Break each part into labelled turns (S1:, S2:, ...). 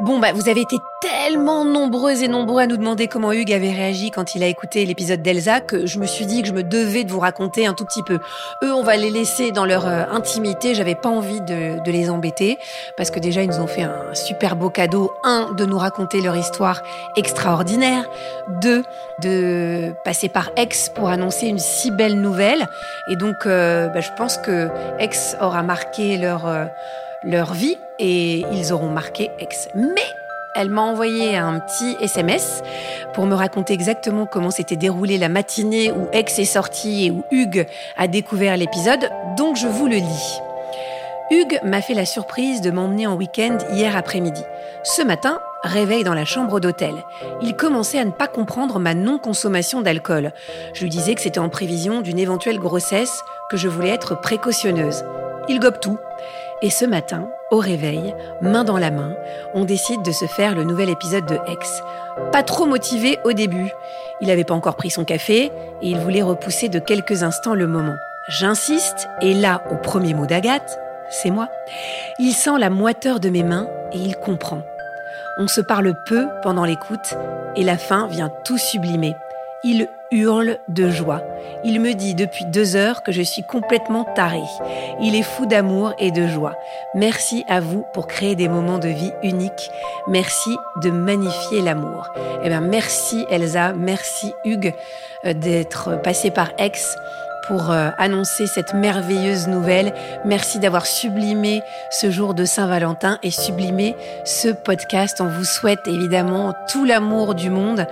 S1: Bon, bah, vous avez été tellement nombreux et nombreux à nous demander comment Hugues avait réagi quand il a écouté l'épisode d'Elsa que je me suis dit que je me devais de vous raconter un tout petit peu. Eux, on va les laisser dans leur euh, intimité. J'avais pas envie de, de, les embêter parce que déjà, ils nous ont fait un super beau cadeau. Un, de nous raconter leur histoire extraordinaire. Deux, de passer par Ex pour annoncer une si belle nouvelle. Et donc, euh, bah, je pense que Ex aura marqué leur... Euh, leur vie et ils auront marqué ex. Mais elle m'a envoyé un petit SMS pour me raconter exactement comment s'était déroulée la matinée où Ex est sorti et où Hugues a découvert l'épisode, donc je vous le lis. Hugues m'a fait la surprise de m'emmener en week-end hier après-midi. Ce matin, réveil dans la chambre d'hôtel. Il commençait à ne pas comprendre ma non-consommation d'alcool. Je lui disais que c'était en prévision d'une éventuelle grossesse, que je voulais être précautionneuse. Il gobe tout. Et ce matin, au réveil, main dans la main, on décide de se faire le nouvel épisode de X. Pas trop motivé au début. Il n'avait pas encore pris son café et il voulait repousser de quelques instants le moment. J'insiste et là, au premier mot d'Agathe, c'est moi. Il sent la moiteur de mes mains et il comprend. On se parle peu pendant l'écoute et la fin vient tout sublimer. Il hurle de joie. Il me dit depuis deux heures que je suis complètement tarée. Il est fou d'amour et de joie. Merci à vous pour créer des moments de vie uniques. Merci de magnifier l'amour. Eh bien, merci Elsa, merci Hugues euh, d'être passé par Aix pour euh, annoncer cette merveilleuse nouvelle. Merci d'avoir sublimé ce jour de Saint-Valentin et sublimé ce podcast. On vous souhaite évidemment tout l'amour du monde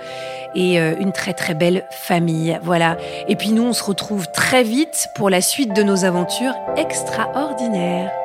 S1: et euh, une très très belle famille. Voilà. Et puis nous, on se retrouve très vite pour la suite de nos aventures extraordinaires.